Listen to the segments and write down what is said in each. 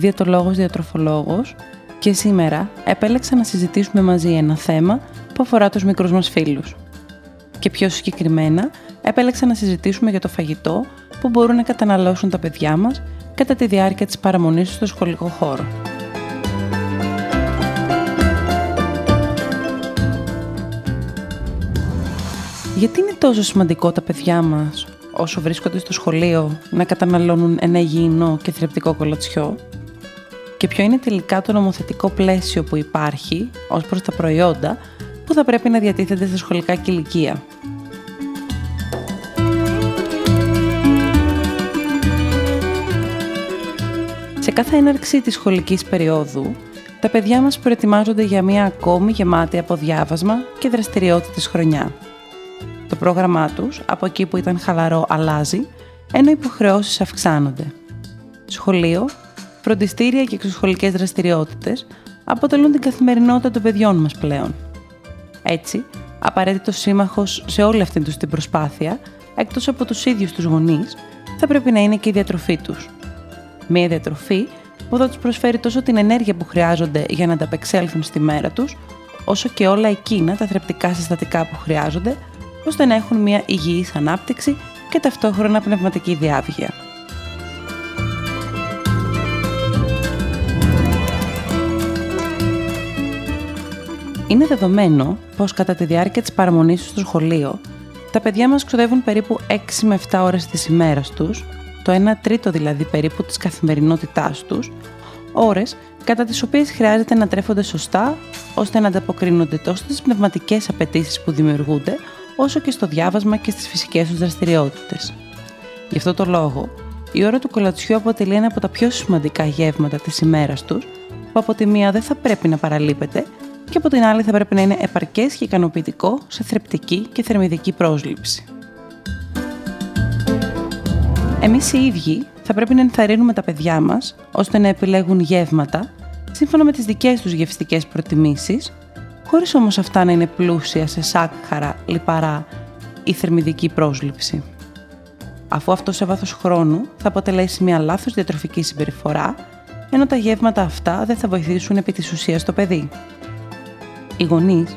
διατολόγος διατροφολόγος και σήμερα επέλεξα να συζητήσουμε μαζί ένα θέμα που αφορά τους μικρούς μας φίλους. Και πιο συγκεκριμένα, επέλεξα να συζητήσουμε για το φαγητό που μπορούν να καταναλώσουν τα παιδιά μας κατά τη διάρκεια της παραμονής του στο σχολικό χώρο. Γιατί είναι τόσο σημαντικό τα παιδιά μας όσο βρίσκονται στο σχολείο να καταναλώνουν ένα υγιεινό και θρεπτικό κολατσιό και ποιο είναι τελικά το νομοθετικό πλαίσιο που υπάρχει ως προς τα προϊόντα που θα πρέπει να διατίθενται στα σχολικά κηλικία. Σε κάθε έναρξη της σχολικής περίοδου, τα παιδιά μας προετοιμάζονται για μια ακόμη γεμάτη από διάβασμα και δραστηριότητες χρονιά. Το πρόγραμμά τους, από εκεί που ήταν χαλαρό, αλλάζει, ενώ οι υποχρεώσεις αυξάνονται. Σχολείο, φροντιστήρια και εξωσχολικές δραστηριότητες αποτελούν την καθημερινότητα των παιδιών μας πλέον. Έτσι, απαραίτητος σύμμαχος σε όλη αυτή τους την προσπάθεια, εκτός από τους ίδιους τους γονείς, θα πρέπει να είναι και η διατροφή τους. Μία διατροφή που θα τους προσφέρει τόσο την ενέργεια που χρειάζονται για να ανταπεξέλθουν στη μέρα τους, όσο και όλα εκείνα τα θρεπτικά συστατικά που χρειάζονται ώστε να έχουν μια υγιής ανάπτυξη και ταυτόχρονα πνευματική διάβγεια. Είναι δεδομένο πως κατά τη διάρκεια της παραμονής τους στο σχολείο, τα παιδιά μας ξοδεύουν περίπου 6 με 7 ώρες της ημέρας τους, το 1 τρίτο δηλαδή περίπου της καθημερινότητάς τους, ώρες κατά τις οποίες χρειάζεται να τρέφονται σωστά, ώστε να ανταποκρίνονται τόσο στις πνευματικές απαιτήσεις που δημιουργούνται, όσο και στο διάβασμα και στις φυσικές τους δραστηριότητες. Γι' αυτό το λόγο, η ώρα του κολατσιού αποτελεί ένα από τα πιο σημαντικά γεύματα της ημέρας τους, που από τη μία δεν θα πρέπει να παραλείπεται και από την άλλη θα πρέπει να είναι επαρκές και ικανοποιητικό σε θρεπτική και θερμιδική πρόσληψη. Εμείς οι ίδιοι θα πρέπει να ενθαρρύνουμε τα παιδιά μας ώστε να επιλέγουν γεύματα σύμφωνα με τις δικές τους γευστικές προτιμήσεις χωρίς όμως αυτά να είναι πλούσια σε σάκχαρα, λιπαρά ή θερμιδική πρόσληψη. Αφού αυτό σε βάθος χρόνου θα αποτελέσει μια λάθος διατροφική συμπεριφορά, ενώ τα γεύματα αυτά δεν θα βοηθήσουν επί της ουσίας το παιδί. Οι γονείς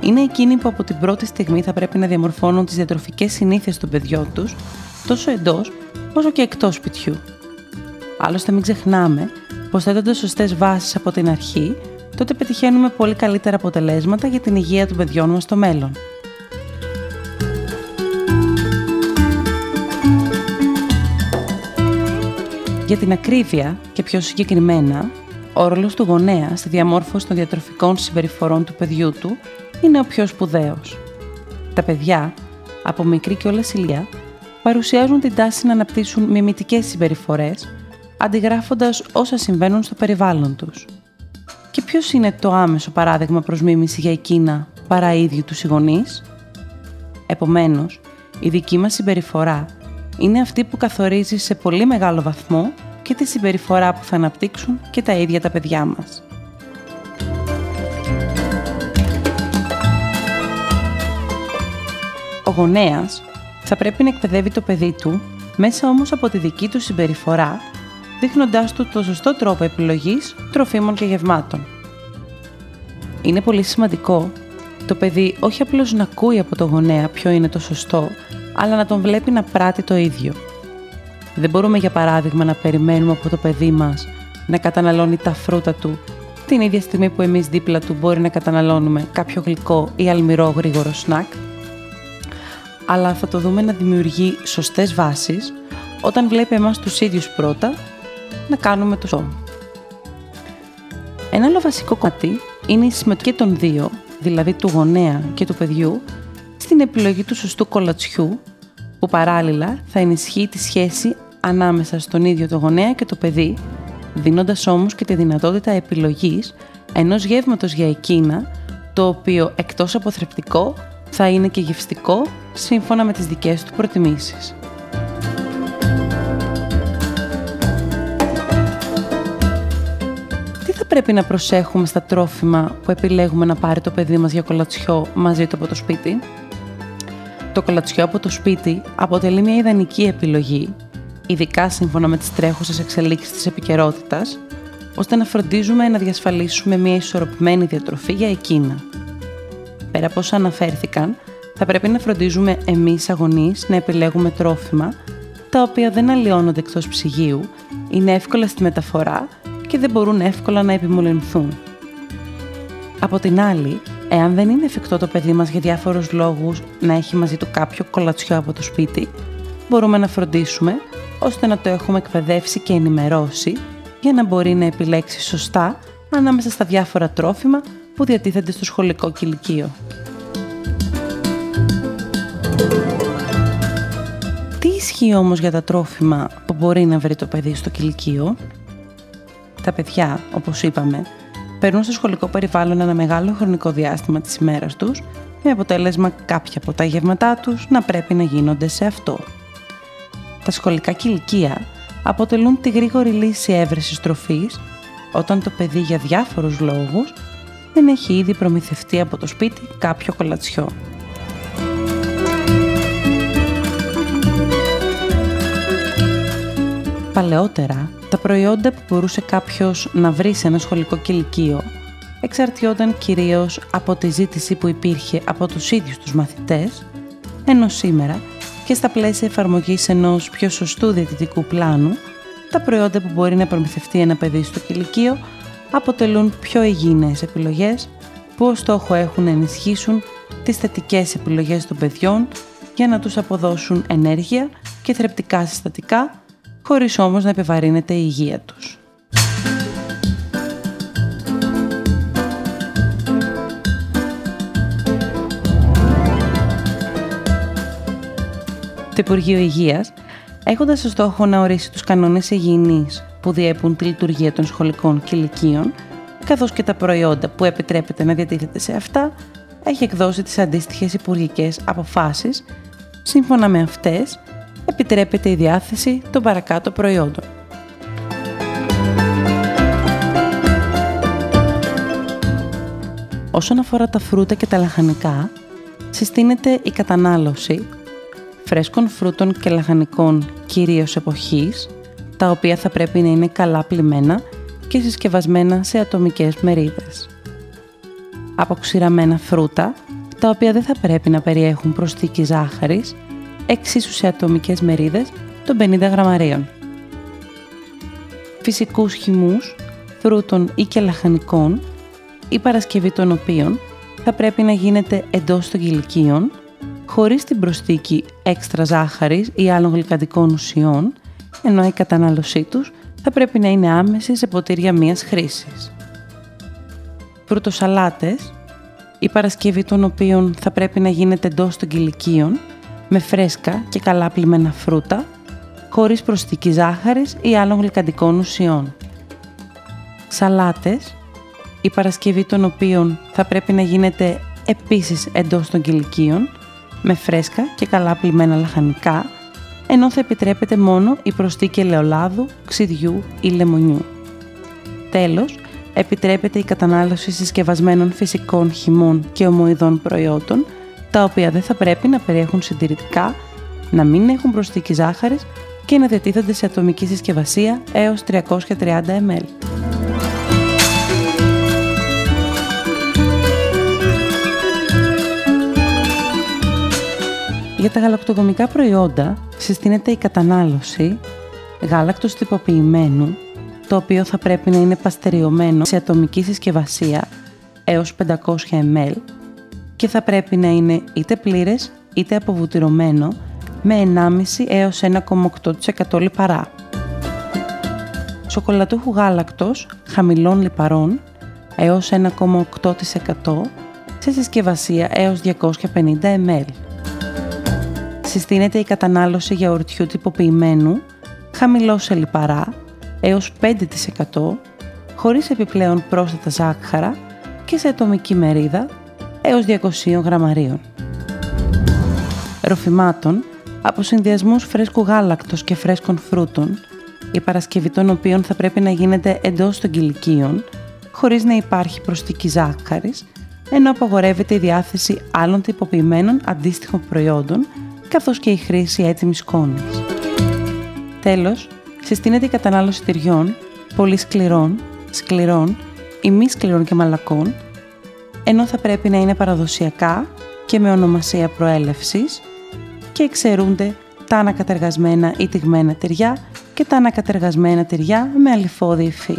είναι εκείνοι που από την πρώτη στιγμή θα πρέπει να διαμορφώνουν τις διατροφικές συνήθειες των παιδιών τους, τόσο εντός όσο και εκτός σπιτιού. Άλλωστε μην ξεχνάμε πως θέτοντας σωστές βάσεις από την αρχή, τότε πετυχαίνουμε πολύ καλύτερα αποτελέσματα για την υγεία των παιδιών μας στο μέλλον. Για την ακρίβεια και πιο συγκεκριμένα, ο ρόλος του γονέα στη διαμόρφωση των διατροφικών συμπεριφορών του παιδιού του είναι ο πιο σπουδαίος. Τα παιδιά, από μικρή και όλα ηλία, παρουσιάζουν την τάση να αναπτύσσουν μιμητικές συμπεριφορές, αντιγράφοντας όσα συμβαίνουν στο περιβάλλον τους – και ποιος είναι το άμεσο παράδειγμα προς μίμηση για εκείνα παρά ίδιοι τους οι γονείς; Επομένως, η δική μας συμπεριφορά είναι αυτή που καθορίζει σε πολύ μεγάλο βαθμό και τη συμπεριφορά που θα αναπτύξουν και τα ίδια τα παιδιά μας. Ο γονέας θα πρέπει να εκπαιδεύει το παιδί του μέσα όμως από τη δική του συμπεριφορά δείχνοντάς του το σωστό τρόπο επιλογής τροφίμων και γευμάτων. Είναι πολύ σημαντικό το παιδί όχι απλώς να ακούει από το γονέα ποιο είναι το σωστό, αλλά να τον βλέπει να πράττει το ίδιο. Δεν μπορούμε για παράδειγμα να περιμένουμε από το παιδί μας να καταναλώνει τα φρούτα του την ίδια στιγμή που εμείς δίπλα του μπορεί να καταναλώνουμε κάποιο γλυκό ή αλμυρό γρήγορο σνακ, αλλά θα το δούμε να δημιουργεί σωστές βάσεις όταν βλέπει εμάς τους ίδιους πρώτα να κάνουμε το σώμα. Ένα άλλο βασικό κομμάτι είναι η συμμετοχή των δύο, δηλαδή του γονέα και του παιδιού, στην επιλογή του σωστού κολατσιού, που παράλληλα θα ενισχύει τη σχέση ανάμεσα στον ίδιο το γονέα και το παιδί, δίνοντας όμως και τη δυνατότητα επιλογής ενός γεύματος για εκείνα, το οποίο εκτός από θρεπτικό θα είναι και γευστικό σύμφωνα με τις δικές του προτιμήσεις. Τι θα πρέπει να προσέχουμε στα τρόφιμα που επιλέγουμε να πάρει το παιδί μας για κολατσιό μαζί του από το σπίτι; Το κολατσιό από το σπίτι αποτελεί μια ιδανική επιλογή, ειδικά σύμφωνα με τις τρέχουσες εξελίξεις της επικαιρότητας, ώστε να φροντίζουμε να διασφαλίσουμε μια ισορροπημένη διατροφή για εκείνα. Πέρα από όσα αναφέρθηκαν, θα πρέπει να φροντίζουμε εμείς αγωνείς να επιλέγουμε τρόφιμα τα οποία δεν αλλοιώνονται εκτός ψυγείου, είναι εύκολα στη μεταφορά και δεν μπορούν εύκολα να επιμολυνθούν. Από την άλλη, εάν δεν είναι εφικτό το παιδί μας για διάφορους λόγους να έχει μαζί του κάποιο κολατσιό από το σπίτι, μπορούμε να φροντίσουμε ώστε να το έχουμε εκπαιδεύσει και ενημερώσει για να μπορεί να επιλέξει σωστά ανάμεσα στα διάφορα τρόφιμα που διατίθενται στο σχολικό κηλικείο. Τι ισχύει όμως για τα τρόφιμα που μπορεί να βρει το παιδί στο κηλικείο; Τα παιδιά, όπως είπαμε, περνούν στο σχολικό περιβάλλον ένα μεγάλο χρονικό διάστημα της ημέρας τους, με αποτέλεσμα κάποια από τα γεύματά τους να πρέπει να γίνονται σε αυτό. Τα σχολικά κηλικεία αποτελούν τη γρήγορη λύση έβρεσης τροφής όταν το παιδί για διάφορους λόγους δεν έχει ήδη προμηθευτεί από το σπίτι κάποιο κολατσιό. Παλαιότερα, τα προϊόντα που μπορούσε κάποιος να βρει σε ένα σχολικό κηλικείο εξαρτιόταν κυρίως από τη ζήτηση που υπήρχε από τους ίδιους τους μαθητές, ενώ σήμερα και στα πλαίσια εφαρμογής ενός πιο σωστού διαιτητικού πλάνου, τα προϊόντα που μπορεί να προμηθευτεί ένα παιδί στο κηλικείο αποτελούν πιο υγιεινές επιλογές που ως στόχο έχουν να ενισχύσουν τις θετικές επιλογές των παιδιών για να τους αποδώσουν ενέργεια και θρεπτικά συστατικά χωρίς όμως να επιβαρύνεται η υγεία τους. Το Υπουργείο Υγείας, έχοντας ως στόχο να ορίσει τους κανόνες υγιεινής που διέπουν τη λειτουργία των σχολικών κηλικίων, καθώς και τα προϊόντα που επιτρέπεται να διατίθεται σε αυτά, έχει εκδώσει τις αντίστοιχες υπουργικές αποφάσεις. Σύμφωνα με αυτές, επιτρέπεται η διάθεση των παρακάτω προϊόντων. Όσον αφορά τα φρούτα και τα λαχανικά, συστήνεται η κατανάλωση φρέσκων φρούτων και λαχανικών κυρίως εποχής, τα οποία θα πρέπει να είναι καλά πλημμένα και συσκευασμένα σε ατομικές μερίδες. Αποξηραμένα φρούτα, τα οποία δεν θα πρέπει να περιέχουν προσθήκη ζάχαρης, εξίσου σε ατομικές μερίδες των 50 γραμμαρίων. Φυσικούς χυμούς, φρούτων ή και λαχανικών, η παρασκευή των οποίων θα πρέπει να γίνεται εντός των κηλικίων, χωρίς την προσθήκη έξτρα ζάχαρης ή άλλων γλυκαντικών ουσιών, ενώ η κατανάλωσή τους θα πρέπει να είναι άμεση σε ποτήρια μίας χρήσης. Φρουτοσαλάτες, η παρασκευή των οποίων θα πρέπει να γίνεται εντός των κηλικίων, με φρέσκα και καλά πλημμένα φρούτα, χωρίς προσθήκη ζάχαρης ή άλλων γλυκαντικών ουσιών. Σαλάτες, η παρασκευή των οποίων θα πρέπει να γίνεται επίσης εντός των κηλικίων, με φρέσκα και καλά πλημμένα λαχανικά, ενώ θα επιτρέπεται μόνο η προσθήκη ελαιολάδου, ξυδιού ή λεμονιού. Τέλος, επιτρέπεται η κατανάλωση συσκευασμένων φυσικών χυμών και ομοειδών προϊόντων, τα οποία δεν θα πρέπει να περιέχουν συντηρητικά, να μην έχουν προσθήκη ζάχαρης και να διατίθενται σε ατομική συσκευασία έως 330 ml. Για τα γαλακτοκομικά προϊόντα συστήνεται η κατανάλωση γάλακτος τυποποιημένου, το οποίο θα πρέπει να είναι παστεριωμένο σε ατομική συσκευασία έως 500 ml και θα πρέπει να είναι είτε πλήρες είτε αποβουτυρωμένο με 1,5 έως 1,8% λιπαρά. Σοκολατούχου γάλακτος χαμηλών λιπαρών έως 1,8% σε συσκευασία έως 250 ml συστήνεται η κατανάλωση γιαουρτιού τυποποιημένου, χαμηλό σε λιπαρά, έως 5% χωρίς επιπλέον πρόσθετα ζάχαρα και σε ατομική μερίδα έως 200 γραμμαρίων. Ροφημάτων από συνδυασμούς φρέσκου γάλακτος και φρέσκων φρούτων, η παρασκευή των οποίων θα πρέπει να γίνεται εντός των κηλικίων, χωρίς να υπάρχει προσθήκη ζάχαρης, ενώ απαγορεύεται η διάθεση άλλων τυποποιημένων αντίστοιχων προϊόντων, καθώς και η χρήση έτοιμης σκόνης. Τέλος, συστήνεται η κατανάλωση τυριών, πολύ σκληρών, σκληρών ή μη σκληρών και μαλακών, ενώ θα πρέπει να είναι παραδοσιακά και με ονομασία προέλευσης και εξαιρούνται τα ανακατεργασμένα ή τυγμένα τυριά και τα ανακατεργασμένα τυριά με αλυφώδη υφή.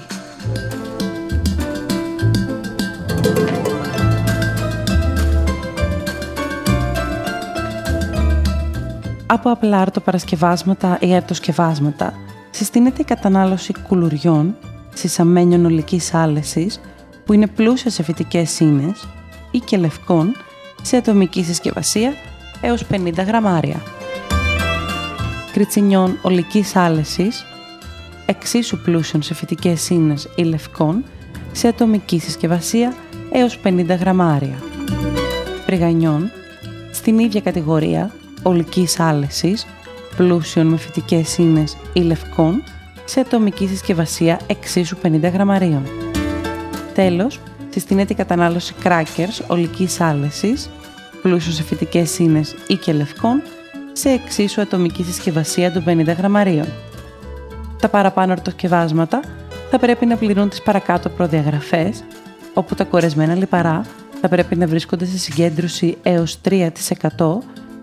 Από απλά αρτοπαρασκευάσματα ή αρτοσκευάσματα συστήνεται η κατανάλωση κουλουριών, συσαμένιων ολικής άλεσης που είναι πλούσια σε φυτικές ίνες ή και λευκών σε ατομική συσκευασία έως 50 γραμμάρια. Κριτσινιών ολικής άλεσης, εξίσου πλούσιων σε φυτικές ίνες ή λευκών, σε ατομική συσκευασία έως 50 γραμμάρια. Πριγανιών, στην ίδια κατηγορία, ολικής άλεσης, πλούσιων με φυτικές ίνες ή λευκών, σε ατομική συσκευασία εξίσου 50 γραμμαρίων. Τέλος, συστήνεται η κατανάλωση crackers ολικής άλεσης, πλούσιο σε φυτικές ίνες ή και λευκών, σε εξίσου ατομική συσκευασία των 50 γραμμαρίων. Τα παραπάνω ορτοσκευάσματα θα πρέπει να πληρούν τις παρακάτω προδιαγραφές, όπου τα κορεσμένα λιπαρά θα πρέπει να βρίσκονται σε συγκέντρωση έως 3%,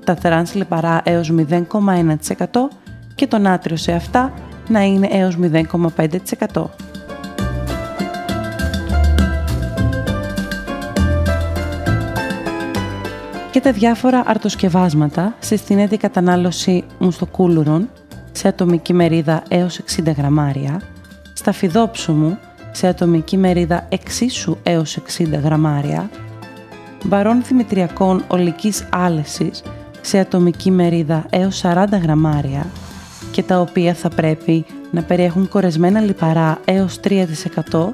τα τρανς λιπαρά έως 0,1% και το νάτριο σε αυτά να είναι έως 0,5%. και τα διάφορα αρτοσκευάσματα συστήνεται η κατανάλωση μουστοκούλουρων σε ατομική μερίδα έως 60 γραμμάρια, σταφιδόψωμου σε ατομική μερίδα εξίσου έως 60 γραμμάρια, μπαρών δημητριακών ολικής άλεσης σε ατομική μερίδα έως 40 γραμμάρια και τα οποία θα πρέπει να περιέχουν κορεσμένα λιπαρά έως 3%,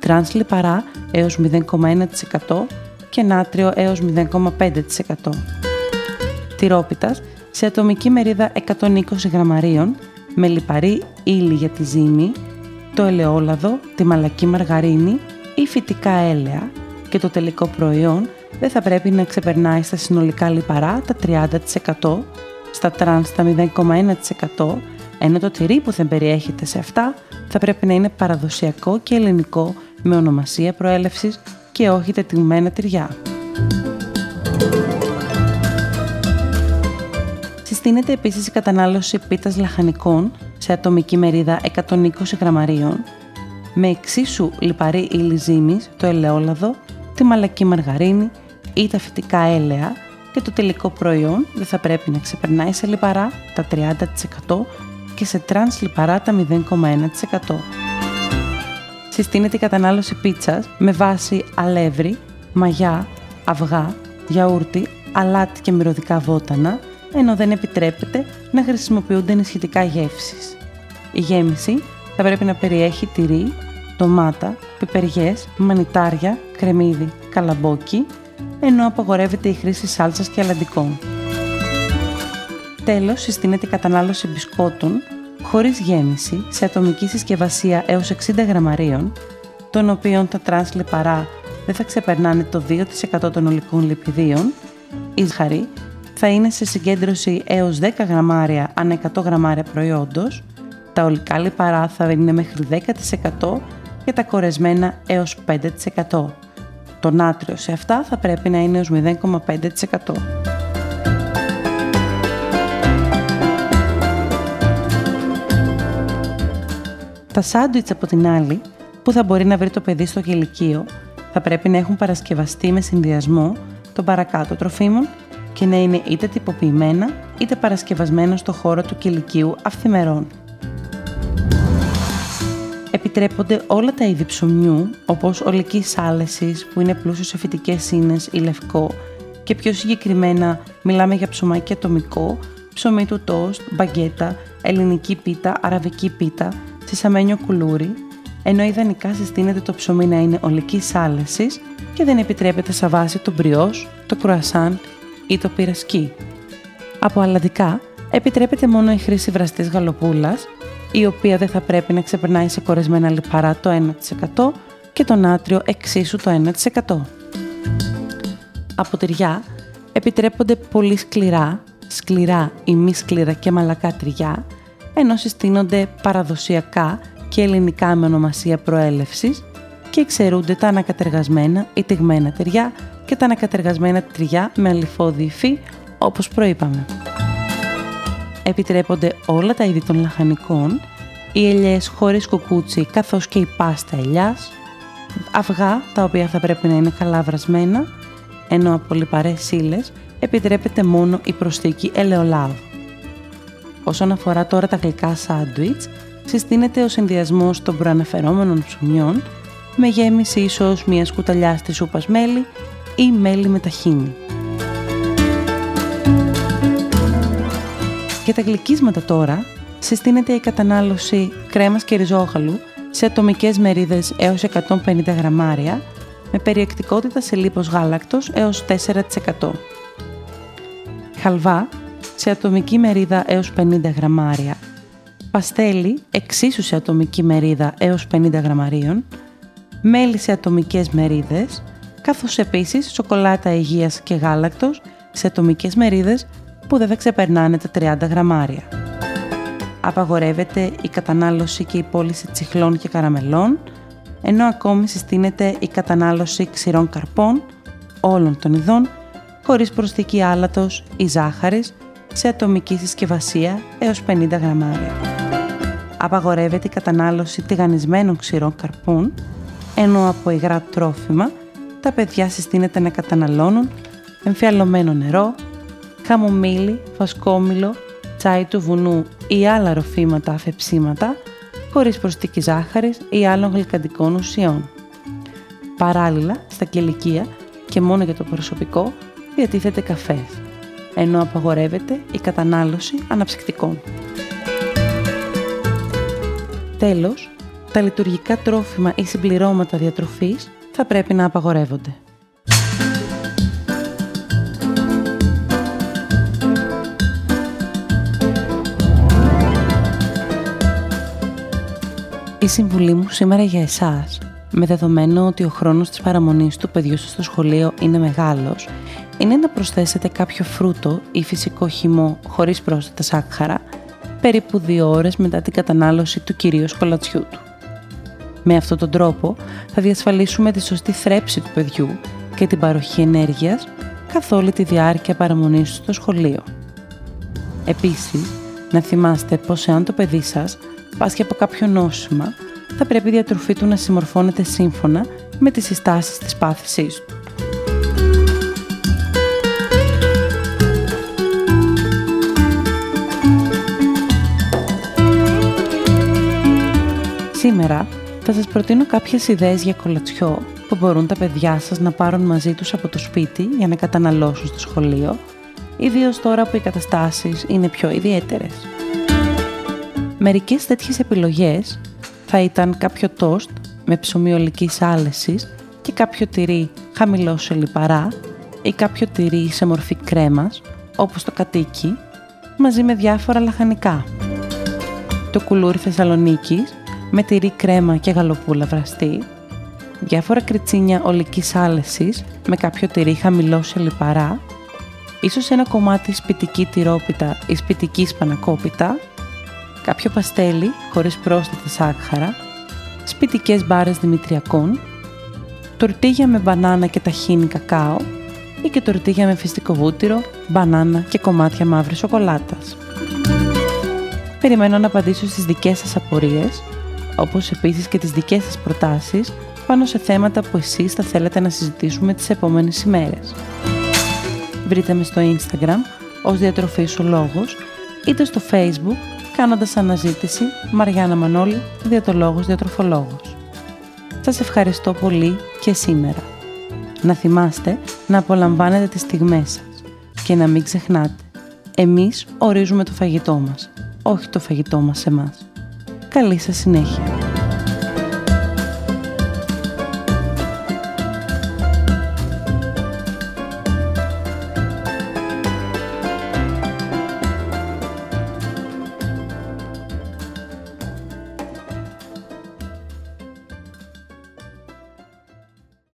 τρανς λιπαρά έως 0,1% και νάτριο έως 0,5%. Τυρόπιτας σε ατομική μερίδα 120 γραμμαρίων με λιπαρή ύλη για τη ζύμη, το ελαιόλαδο, τη μαλακή μαργαρίνη ή φυτικά έλαια και το τελικό προϊόν δεν θα πρέπει να ξεπερνάει στα συνολικά λιπαρά τα 30%, στα τρανς τα 0,1%, ενώ το τυρί που δεν περιέχεται σε αυτά θα πρέπει να είναι παραδοσιακό και ελληνικό με ονομασία προέλευσης και όχι τετηγμένα τυριά. Συστήνεται επίσης η κατανάλωση πίτας λαχανικών σε ατομική μερίδα 120 γραμμαρίων με εξίσου λιπαρή ύλη ζύμης, το ελαιόλαδο, τη μαλακή μαργαρίνη ή τα φυτικά έλαια και το τελικό προϊόν δεν θα πρέπει να ξεπερνάει σε λιπαρά τα 30% και σε τρανς λιπαρά τα 0,1% συστήνεται η κατανάλωση πίτσας με βάση αλεύρι, μαγιά, αυγά, γιαούρτι, αλάτι και μυρωδικά βότανα, ενώ δεν επιτρέπεται να χρησιμοποιούνται ενισχυτικά γεύσεις. Η γέμιση θα πρέπει να περιέχει τυρί, ντομάτα, πιπεριές, μανιτάρια, κρεμμύδι, καλαμπόκι, ενώ απαγορεύεται η χρήση σάλτσας και αλαντικών. Τέλος, συστήνεται η κατανάλωση μπισκότων χωρίς γέμιση σε ατομική συσκευασία έως 60 γραμμαρίων, των οποίων τα τρανς λιπαρά δεν θα ξεπερνάνε το 2% των ολικών λιπιδίων, η ζάχαρη θα είναι σε συγκέντρωση έως 10 γραμμάρια ανά 100 γραμμάρια προϊόντος, τα ολικά λιπαρά θα είναι μέχρι 10% και τα κορεσμένα έως 5%. Το νάτριο σε αυτά θα πρέπει να είναι έως 0,5%. Τα σάντουιτς από την άλλη, που θα μπορεί να βρει το παιδί στο κηλικείο, θα πρέπει να έχουν παρασκευαστεί με συνδυασμό των παρακάτω τροφίμων και να είναι είτε τυποποιημένα είτε παρασκευασμένα στο χώρο του κηλικείου αυθημερών. Επιτρέπονται όλα τα είδη ψωμιού, όπως ολικής άλεσης που είναι πλούσιος σε φυτικές ίνες ή λευκό και πιο συγκεκριμένα μιλάμε για ψωμάκι ατομικό, ψωμί του τόστ, μπαγκέτα, ελληνική πίτα, αραβική πίτα, σε σαμένιο κουλούρι, ενώ ιδανικά συστήνεται το ψωμί να είναι ολικής άλεσης και δεν επιτρέπεται σαν βάση το μπριός, το κρουασάν ή το πυρασκί. Από αλλαντικά επιτρέπεται μόνο η χρήση βραστής γαλοπούλας, η οποία δεν θα πρέπει να ξεπερνάει σε κορεσμένα λιπαρά το 1% και το νάτριο εξίσου το 1%. Από τυριά επιτρέπονται πολύ σκληρά, σκληρά ή μη σκληρά και μαλακά τυριά, ενώ συστήνονται παραδοσιακά και ελληνικά με ονομασία προέλευσης και εξαιρούνται τα ανακατεργασμένα ή τυγμένα τυριά και τα ανακατεργασμένα τυριά με αλυφώδη υφή, όπως προείπαμε. Επιτρέπονται όλα τα είδη των λαχανικών, οι ελιές χωρίς κουκούτσι καθώς και η πάστα ελιάς, αυγά τα οποία θα πρέπει να είναι καλά βρασμένα, ενώ από λιπαρές ύλες επιτρέπεται μόνο η προσθήκη ελαιολάδου. Όσον αφορά τώρα τα γλυκά σάντουιτς, συστήνεται ο συνδυασμός των προαναφερόμενων ψωμιών με γέμιση ίσως μιας κουταλιάς της σούπας μέλι ή μέλι με ταχίνι. Για τα γλυκίσματα τώρα, συστήνεται η κατανάλωση κρέμας και ριζόγαλου σε ατομικές μερίδες έως 150 γραμμάρια με περιεκτικότητα σε λίπος γάλακτος έως 4%. Χαλβά σε ατομική μερίδα έως 50 γραμμάρια. Παστέλι εξίσου σε ατομική μερίδα έως 50 γραμμαρίων. Μέλι σε ατομικές μερίδες, καθώς επίσης σοκολάτα υγείας και γάλακτος σε ατομικές μερίδες που δεν θα ξεπερνάνε τα 30 γραμμάρια. Απαγορεύεται η κατανάλωση και η πώληση τσιχλών και καραμελών, ενώ ακόμη συστήνεται η κατανάλωση ξηρών καρπών όλων των ειδών, χωρίς προσθήκη άλατος ή ζάχαρης, σε ατομική συσκευασία έως 50 γραμμάρια. Απαγορεύεται η κατανάλωση τηγανισμένων ξηρών καρπών, ενώ από υγρά τρόφιμα τα παιδιά συστήνεται να καταναλώνουν εμφιαλωμένο νερό, χαμομήλι, φασκόμηλο, τσάι του βουνού ή άλλα ροφήματα αφεψίματα, χωρίς προστίκη ζάχαρης ή άλλων γλυκαντικών ουσιών. Παράλληλα, στα κελικεία και μόνο για το προσωπικό, διατίθεται καφές, ενώ απαγορεύεται η κατανάλωση αναψυκτικών. Τέλος, τα λειτουργικά τρόφιμα ή συμπληρώματα διατροφής θα πρέπει να απαγορεύονται. Η συμβουλή μου σήμερα για εσάς, με δεδομένο ότι ο χρόνος της παραμονής του παιδιού σας στο σχολείο είναι μεγάλος, είναι να προσθέσετε κάποιο φρούτο ή φυσικό χυμό χωρίς πρόσθετα σάκχαρα, περίπου δύο ώρες μετά την κατανάλωση του κυρίου σκολατσιού του. Με αυτόν τον τρόπο θα διασφαλίσουμε τη σωστή θρέψη του παιδιού και την παροχή ενέργειας καθ' όλη τη διάρκεια παραμονής του στο σχολείο. Επίσης, να θυμάστε πως εάν το παιδί σας πάσχει από κάποιο νόσημα, θα πρέπει η διατροφή του να συμμορφώνεται σύμφωνα με τις συστάσεις της πάθησής του. Σήμερα θα σας προτείνω κάποιες ιδέες για κολατσιό που μπορούν τα παιδιά σας να πάρουν μαζί τους από το σπίτι για να καταναλώσουν στο σχολείο, ιδίως τώρα που οι καταστάσεις είναι πιο ιδιαίτερες. Μερικές τέτοιες επιλογές θα ήταν κάποιο τόστ με ψωμί ολικής άλεσης και κάποιο τυρί χαμηλό σε λιπαρά ή κάποιο τυρί σε μορφή κρέμας, όπως το κατοίκι, μαζί με διάφορα λαχανικά. Το κουλούρι Θεσσαλονίκης με τυρί κρέμα και γαλοπούλα βραστή, διάφορα κριτσίνια ολικής άλεσης με κάποιο τυρί χαμηλό σε λιπαρά, ίσως ένα κομμάτι σπιτική τυρόπιτα ή σπιτικής σπανακόπιτα, κάποιο παστέλι χωρίς πρόσθετα σάκχαρα, σπιτικές μπάρες δημητριακών, τορτίγια με μπανάνα και ταχίνι κακάο ή και τορτίγια με φυστικό βούτυρο, μπανάνα και κομμάτια μαύρης σοκολάτας. Περιμένω να απαντήσω στις δικές σας απορίες όπως επίσης και τις δικές σας προτάσεις πάνω σε θέματα που εσείς θα θέλετε να συζητήσουμε τις επόμενες ημέρες. Βρείτε με στο Instagram ως διατροφή σου λόγος είτε στο Facebook κάνοντας αναζήτηση Μαριάννα Μανώλη, διατολόγος διατροφολόγος. Σας ευχαριστώ πολύ και σήμερα. Να θυμάστε να απολαμβάνετε τις στιγμές σας και να μην ξεχνάτε. Εμείς ορίζουμε το φαγητό μας, όχι το φαγητό μας εμάς. καλή σας συνέχεια.